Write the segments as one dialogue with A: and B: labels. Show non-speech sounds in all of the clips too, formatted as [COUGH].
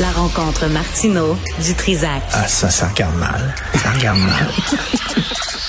A: La rencontre Martino du Trizac.
B: Ah, ça, ça regarde mal. Ça regarde mal. [LAUGHS]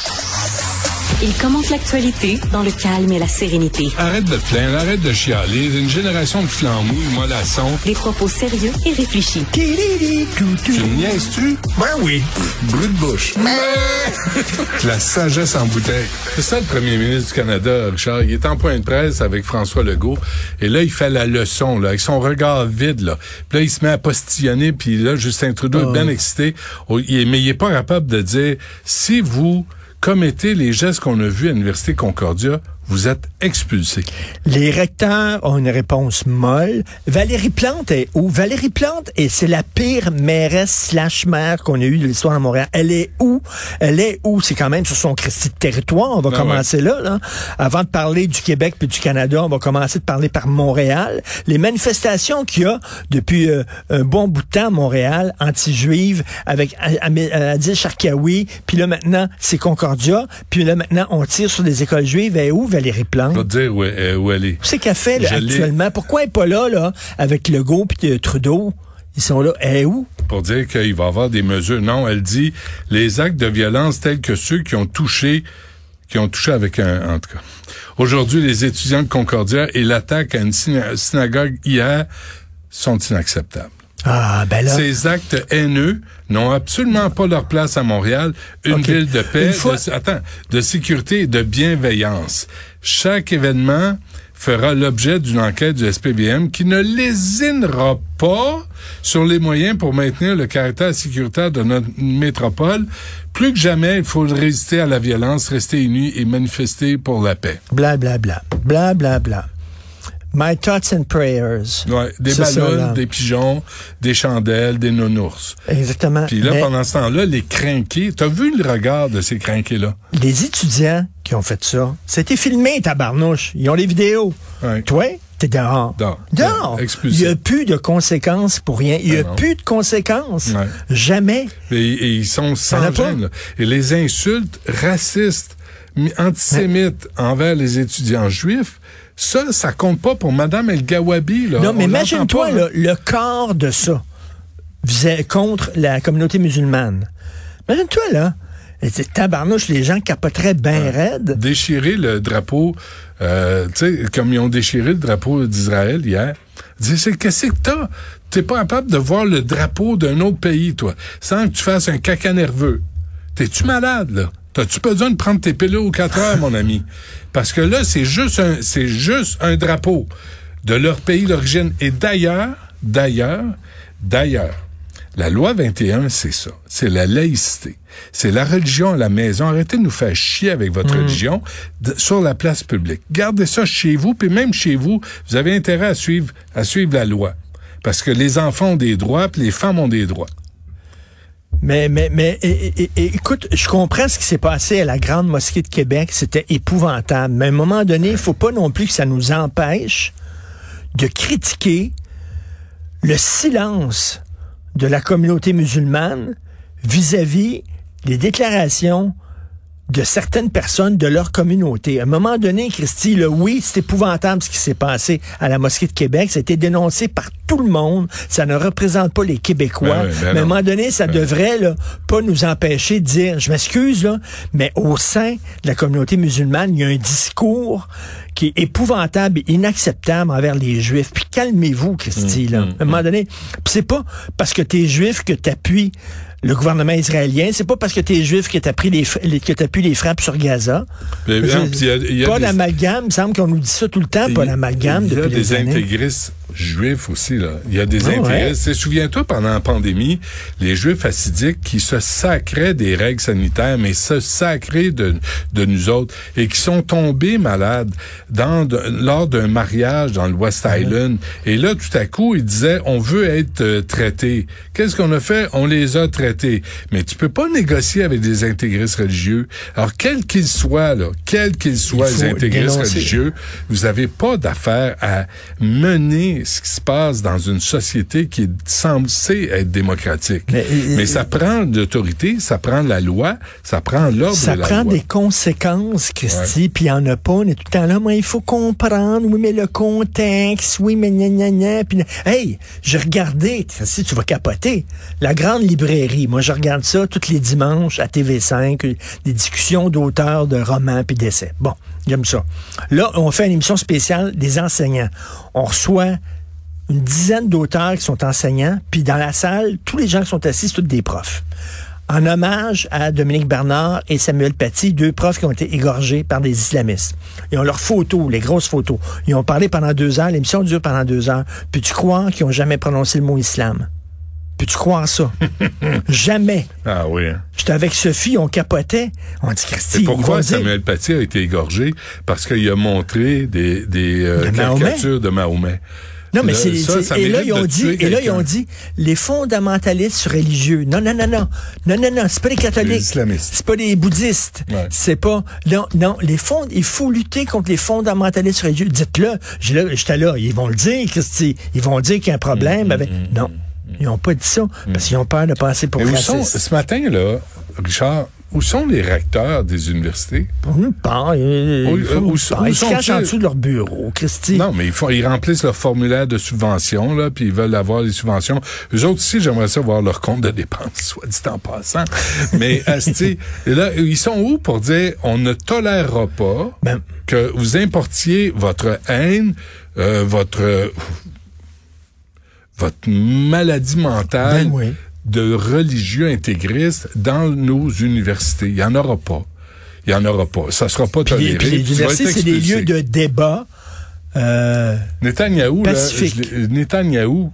A: Il commente l'actualité dans le calme et la sérénité.
C: Arrête de te plaindre, arrête de chialer. Une génération de flambouilles, mollassons.
A: Des propos sérieux et réfléchis.
C: Tu me niaises-tu?
B: Ben oui.
C: Brut de bouche. [LAUGHS] la sagesse en bouteille. C'est ça le premier ministre du Canada, Richard. Il est en point de presse avec François Legault. Et là, il fait la leçon, là, avec son regard vide, là. Puis là, il se met à postillonner. Puis là, Justin Trudeau est bien excité. Oh, Mais il est pas capable de dire, si vous commettez les gestes qu'on a vus à l'Université Concordia, vous êtes expulsé.
B: Les recteurs ont une réponse molle. Valérie Plante est où? Valérie Plante, et c'est la pire mairesse slash maire qu'on a eue de l'histoire de Montréal. Elle est où? Elle est où? C'est quand même sur son Christi de territoire. On va
C: Ah
B: commencer là, là. Avant de parler du Québec puis du Canada, on va commencer de parler par Montréal. Les manifestations qu'il y a depuis euh, un bon bout de temps à Montréal, anti-juives, avec euh, Adil Sharkawi, puis là maintenant, c'est Concordia, puis là maintenant, on tire sur des écoles juives. Elle est où, Valérie Plante?
C: Je vais te dire où, elle- où elle est.
B: C'est qu'elle fait là, actuellement. Pourquoi elle n'est pas là, là, avec Legault puis euh, Trudeau? Ils sont là. Elle est où?
C: pour dire qu'il va y avoir des mesures. Non, elle dit les actes de violence tels que ceux qui ont touché, qui ont touché avec un, en tout cas. Aujourd'hui, les étudiants de Concordia et l'attaque à une syna- synagogue hier sont inacceptables.
B: Ah, ben là.
C: Ces actes haineux n'ont absolument pas leur place à Montréal, une ville de paix,
B: Une fois-
C: de, attends, de sécurité et de bienveillance. Chaque événement fera l'objet d'une enquête du SPVM qui ne lésinera pas sur les moyens pour maintenir le caractère sécuritaire de notre métropole. Plus que jamais, il faut résister à la violence, rester unis et manifester pour la paix.
B: Bla, bla, bla. Bla, bla, bla. My thoughts and prayers.
C: Ouais, des ballons, des pigeons, des chandelles, des nounours.
B: Exactement.
C: Puis là,
B: Mais
C: pendant ce temps-là, les crinqués, t'as vu le regard de ces crinqués-là?
B: les étudiants qui ont fait ça, c'était filmé, tabarnouche. Ils ont les vidéos.
C: Ouais.
B: Toi, t'es dehors.
C: Dehors.
B: Dehors.
C: Expulsé.
B: Il n'y a plus de conséquences pour rien. Il n'y a
C: Ah non.
B: plus de conséquences.
C: Ouais.
B: Jamais.
C: Et, et ils sont sans gêne. Et les insultes racistes, mi- antisémites envers les étudiants juifs, ça, ça compte pas pour Madame El Gawabi. Là.
B: Non, mais imagine-toi
C: hein.
B: le corps de ça visait contre la communauté musulmane. Imagine-toi là. C'est tabarnouche, les gens capoteraient bien raide.
C: Déchirer le drapeau, euh, tu sais, comme ils ont déchiré le drapeau d'Israël hier. Qu'est-ce que t'as? T'es pas capable de voir le drapeau d'un autre pays, toi, sans que tu fasses un caca nerveux. T'es-tu malade, là? T'as-tu besoin de prendre tes pilules aux 4 heures, mon ami? Parce que là, c'est juste un, c'est juste un drapeau de leur pays d'origine. Et d'ailleurs, d'ailleurs, d'ailleurs, la loi 21, c'est ça. C'est la laïcité. C'est la religion à la maison. Arrêtez de nous faire chier avec votre religion de- sur la place publique. Gardez ça chez vous, puis même chez vous, vous avez intérêt à suivre, à suivre la loi. Parce que les enfants ont des droits, puis les femmes ont des droits.
B: Mais, mais, mais écoute, je comprends ce qui s'est passé à la Grande Mosquée de Québec. C'était épouvantable. Mais à un moment donné, il faut pas non plus que ça nous empêche de critiquer le silence de la communauté musulmane vis-à-vis les déclarations de certaines personnes de leur communauté. À un moment donné, Christy, là, oui, c'est épouvantable ce qui s'est passé à la mosquée de Québec. Ça a été dénoncé par tout le monde. Ça ne représente pas les Québécois.
C: Ben oui, ben
B: mais à un moment donné, ça devrait là, pas nous empêcher de dire, je m'excuse, là, mais au sein de la communauté musulmane, il y a un discours qui est épouvantable et inacceptable envers les Juifs. Puis calmez-vous, Christy, là. à un moment donné, puis c'est pas parce que tu es juif que tu appuies le gouvernement israélien. C'est pas parce que t'es juif que t'as pris les, f- les- que t'as pu les frappes sur Gaza.
C: Mais
B: Je-
C: non, puis il y a- il y a
B: pas
C: des-
B: d'amalgame. Il me semble qu'on nous dit ça tout le temps. Pas d'amalgame
C: Il y a
B: depuis
C: des
B: des
C: intégristes juifs aussi, là. Il y a des
B: Ah ouais.
C: intégristes. Et Souviens-toi, pendant la pandémie, les juifs assidiques qui se sacraient des règles sanitaires, mais se sacraient de, de nous autres, et qui sont tombés malades dans, de- lors d'un mariage dans le West Island. Et là, tout à coup, ils disaient, on veut être euh, traité. Qu'est-ce qu'on a fait? On les a traités. Mais tu peux pas négocier avec des intégristes religieux. Alors, quels qu'ils soient, là, quels qu'ils soient, les intégristes
B: dénoncer.
C: religieux, vous n'avez pas d'affaire à mener ce qui se passe dans une société qui est censée être démocratique.
B: Mais,
C: Mais, ça prend l'autorité, ça prend la loi, ça prend l'ordre
B: Ça
C: de la
B: prend
C: loi.
B: des conséquences, Christy, puis il n'y en a pas. On est tout le temps là, moi, il faut comprendre, oui, mais le contexte, oui, mais gna gna gna. Puis, hey, j'ai regardé, si tu vas capoter, la grande librairie, moi, je regarde ça tous les dimanches à TV5, euh, des discussions d'auteurs de romans puis d'essais. Bon, j'aime ça. Là, on fait une émission spéciale des enseignants. On reçoit une dizaine d'auteurs qui sont enseignants, puis dans la salle, tous les gens qui sont assis, c'est tous des profs. En hommage à Dominique Bernard et Samuel Paty, deux profs qui ont été égorgés par des islamistes. Ils ont leurs photos, les grosses photos. Ils ont parlé pendant deux heures, l'émission dure pendant deux heures. Peux-tu croire qu'ils ont jamais prononcé le mot islam? Peux-tu croire ça? [LAUGHS] jamais.
C: Ah oui. hein.
B: J'étais avec Sophie, on capotait. On dit, Christy,
C: pourquoi
B: dire-
C: Samuel Paty a été égorgé? Parce qu'il a montré des, des euh,
B: De Mahomet?
C: caricatures de Mahomet.
B: Non, mais c'est, et là
C: mérite
B: ils ont
C: de
B: dit,
C: tuer
B: et là ils ont dit, les fondamentalistes religieux. Non, non, non, non, non, non, non, c'est pas les catholiques, c'est pas les bouddhistes,
C: Ouais.
B: c'est pas, non, non, les fonds, il faut lutter contre les fondamentalistes religieux. Dites-le, j'étais là, ils vont le dire, Christy, ils vont dire qu'il y a un
C: Mm,
B: problème avec, non, ils ont pas dit ça parce qu'ils ont peur de passer pour
C: Mais sont, ce matin, là, Richard, où sont les recteurs des universités?
B: Nous pas, ils, Ils se cachent en dessous de leur bureau, Christy.
C: Non, mais ils, font, ils remplissent leur formulaire de subvention, là, puis ils veulent avoir les subventions. Eux autres aussi, j'aimerais ça voir leur compte de dépenses, [LAUGHS] soit dit en passant. mais, asti, et là, ils sont où pour dire, on ne tolérera pas
B: Ben-
C: que vous importiez votre haine, euh, votre, euh, votre maladie mentale
B: Ben oui.
C: de religieux intégristes dans nos universités. Il y en aura pas. Il y en aura pas. Ça sera pas
B: les,
C: toléré.
B: puis les
C: puis vas
B: universités, c'est des lieux de débat. Euh,
C: Netanyahou, là, je Netanyahou,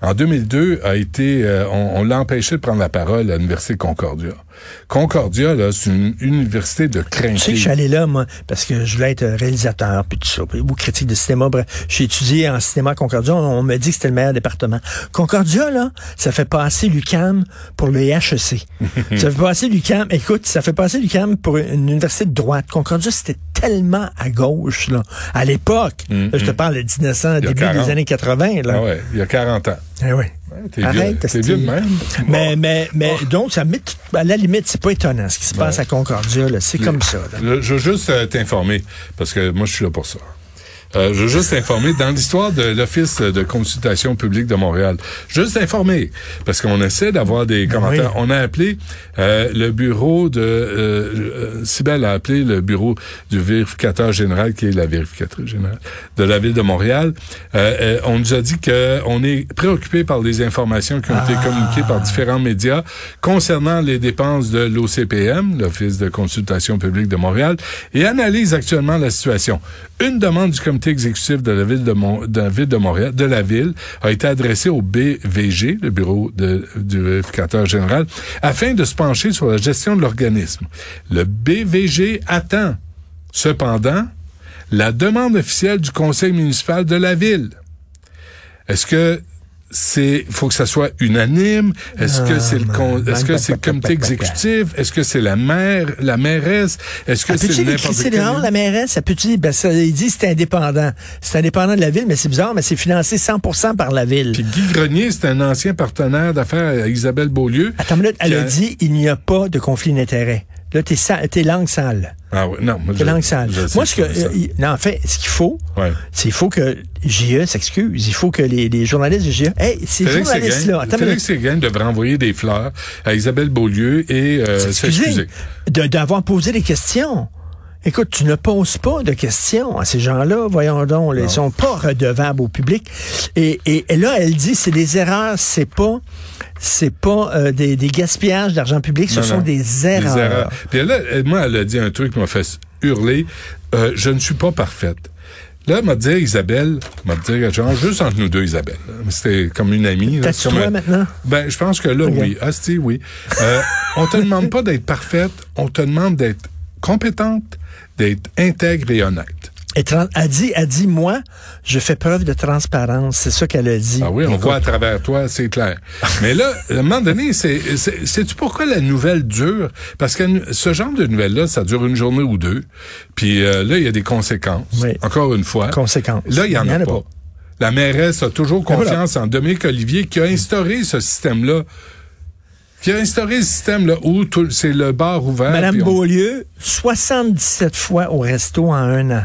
C: en 2002, a été, euh, on, on l'a empêché de prendre la parole à l'université Concordia. Concordia, là, c'est une université de
B: Tu sais que je
C: crainte.
B: suis allé là, moi, parce que je voulais être réalisateur, puis tout ça, puis- ou critique de cinéma. Bref, j'ai étudié en cinéma à Concordia. On, on me dit que c'était le meilleur département. Concordia, là, ça fait passer l'UCAM pour le HEC. [LAUGHS] ça fait passer l'UCAM, écoute, ça fait passer l'UCAM pour une université de droite. Concordia, c'était tellement à gauche, là. À l'époque, là, je te parle de 1900,
C: Il y a
B: début
C: 40.
B: des années 80, là.
C: Ah ouais, il y a 40 ans.
B: Eh ouais.
C: Ouais, T'es
B: Arrête,
C: t'es de même.
B: Mais, mais, mais, donc, ça met, tout- à la limite, c'est pas étonnant ce qui se passe à Concordia, là. C'est comme ça, là.
C: Je veux juste euh, t'informer, parce que moi, je suis là pour ça. Euh, je veux juste t'informer, dans l'histoire de l'Office de consultation publique de Montréal, juste t'informer, parce qu'on essaie d'avoir des commentaires.
B: oui.
C: On a appelé euh, le bureau de... Euh, euh, Cybèle a appelé le bureau du vérificateur général, qui est la vérificatrice générale de la Ville de Montréal. Euh, euh, on nous a dit que on est préoccupé par les informations qui ont été communiquées par différents médias concernant les dépenses de l'OCPM, l'Office de consultation publique de Montréal, et analyse actuellement la situation. Une demande du comité exécutif de la ville de, Montréal, de la ville, a été adressée au BVG, le bureau du vérificateur général, afin de se pencher sur la gestion de l'organisme. Le BVG attend, cependant, la demande officielle du conseil municipal de la ville. Est-ce que c'est faut que ça soit unanime Est-ce que c'est le con- est-ce que c'est le comité exécutif? Est-ce que c'est la maire, la mairesse? Est-ce que
B: Ah,
C: c'est n'importe quel
B: dehors, la mairesse? Ça peut-tu dire, ben, ça, il dit c'est indépendant. C'est indépendant de la ville, mais c'est bizarre, mais c'est financé 100% par la ville.
C: Puis Guy Grenier, c'est un ancien partenaire d'affaires à Isabelle Beaulieu.
B: Attends une minute, elle a dit, il n'y a pas de conflit d'intérêt. Là, t'es, sa- t'es langue sale.
C: Ah oui, non, moi,
B: T'es
C: je-
B: langue sale.
C: je
B: Moi, ce que, euh, non, en fait, ce qu'il faut,
C: Ouais.
B: c'est il faut que JE s'excuse. Il faut que les, les journalistes de JE, hey, ces
C: Félix
B: journalistes-là,
C: Séguin, Félix. Séguin devrait envoyer des fleurs à Isabelle Beaulieu et euh,
B: s'excuser. de- d'avoir posé des questions. Écoute, tu ne poses pas de questions à ces gens-là, voyons donc. là, ils sont pas redevables au public. Et, et, et là, elle dit, c'est des erreurs, c'est pas, c'est pas euh, des, des gaspillages d'argent public, ce
C: Non,
B: sont
C: non.
B: des erreurs.
C: Puis là, elle- moi, elle a dit un truc qui m'a fait hurler. Euh, je ne suis pas parfaite. Là, elle m'a dit, Isabelle, m'a dit, genre, juste entre nous deux, Isabelle. C'était comme une amie.
B: T'as toi
C: un-
B: maintenant?
C: Ben, je pense que là, oui. Ah, si, oui. Euh, on te demande pas d'être parfaite, on te demande d'être compétente, d'être intègre et honnête.
B: Et elle dit, elle dit, moi, je fais preuve de transparence. C'est ça qu'elle a dit.
C: Ah oui, on
B: Écoute,
C: voit à travers toi, c'est clair. Mais là, à un moment donné, c'est, c'est, sais-tu pourquoi la nouvelle dure? Parce que ce genre de nouvelle-là, ça dure une journée ou deux. Puis euh, là, il y a des conséquences.
B: Oui.
C: Encore une fois.
B: Conséquences.
C: Là, il y en a, pas. La mairesse a toujours
B: voilà.
C: confiance en Dominique Olivier qui a instauré ce système-là. Qui a instauré ce système-là où tout- c'est le bar ouvert.
B: Madame
C: puis on-
B: Beaulieu, 77 fois au resto en un an.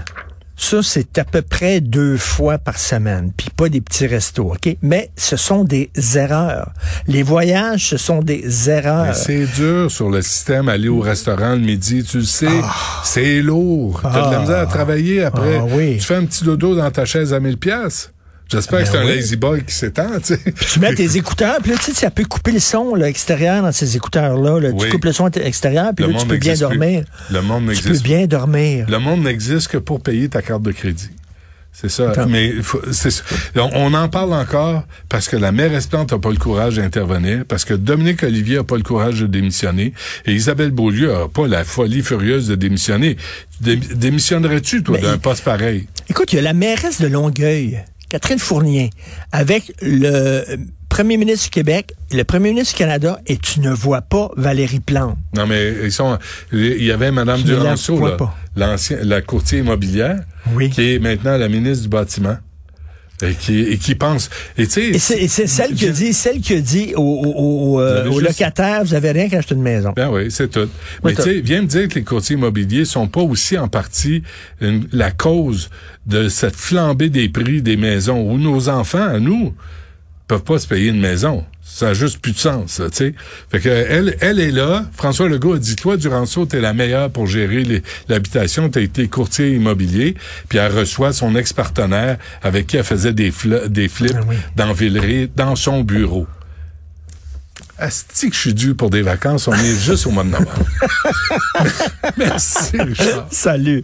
B: Ça, c'est à peu près deux fois par semaine, puis pas des petits restos, OK? Mais ce sont des erreurs. Les voyages, ce sont des erreurs.
C: c'est dur sur le système, aller au restaurant le midi, tu le sais, c'est lourd. T'as de
B: Ah.
C: la misère à travailler après.
B: Ah oui.
C: Tu fais un petit dodo dans ta chaise à 1000 pièces. J'espère que c'est
B: Ben
C: un lazy boy qui s'étend, tu sais.
B: Puis tu mets tes [LAUGHS] écouteurs, puis là, tu sais, ça peut couper le son là, extérieur dans ces écouteurs-là. là. Tu coupes le son extérieur, puis
C: Le
B: là, tu peux bien
C: plus.
B: dormir.
C: Le monde
B: Tu
C: n'existe
B: peux bien dormir.
C: Le monde n'existe que pour payer ta carte de crédit. C'est ça.
B: Attends.
C: Mais faut- on, on en parle encore parce que la mairesse Plante n'a pas le courage d'intervenir, parce que Dominique Olivier n'a pas le courage de démissionner, et Isabelle Beaulieu n'a pas la folie furieuse de démissionner. Dé- démissionnerais-tu, toi, d'un poste pareil?
B: Écoute, il y a la mairesse de Longueuil, Catherine Fournier, avec le premier ministre du Québec, le premier ministre du Canada, et tu ne vois pas Valérie Plante.
C: Non, mais ils sont. Il y avait Mme
B: la
C: Duranceau, l'ancien, la courtier immobilière,
B: Oui.
C: qui est maintenant la ministre du bâtiment. Et qui, et qui pense. Et tu sais.
B: C'est celle qui a dit, celle qui a dit aux, aux-
C: juste-
B: locataires, vous avez rien qu'à acheter une maison.
C: Ben oui, c'est tout. Mais tu sais, viens me dire que les courtiers immobiliers sont pas aussi en partie une- la cause de cette flambée des prix des maisons où nos enfants, à nous, peuvent pas se payer une maison. Ça a juste plus de sens, ça, tu sais. Fait que elle, elle est là. François Legault a dit, toi, Duranceau, t'es la meilleure pour gérer les- l'habitation. T'as été courtier immobilier. Puis elle reçoit son ex-partenaire avec qui elle faisait des, des flips
B: Ah oui.
C: dans Villeray, dans son bureau. Asti que je suis dû pour des vacances, on est juste au mois de novembre. [LAUGHS] Merci, Richard.
B: Salut.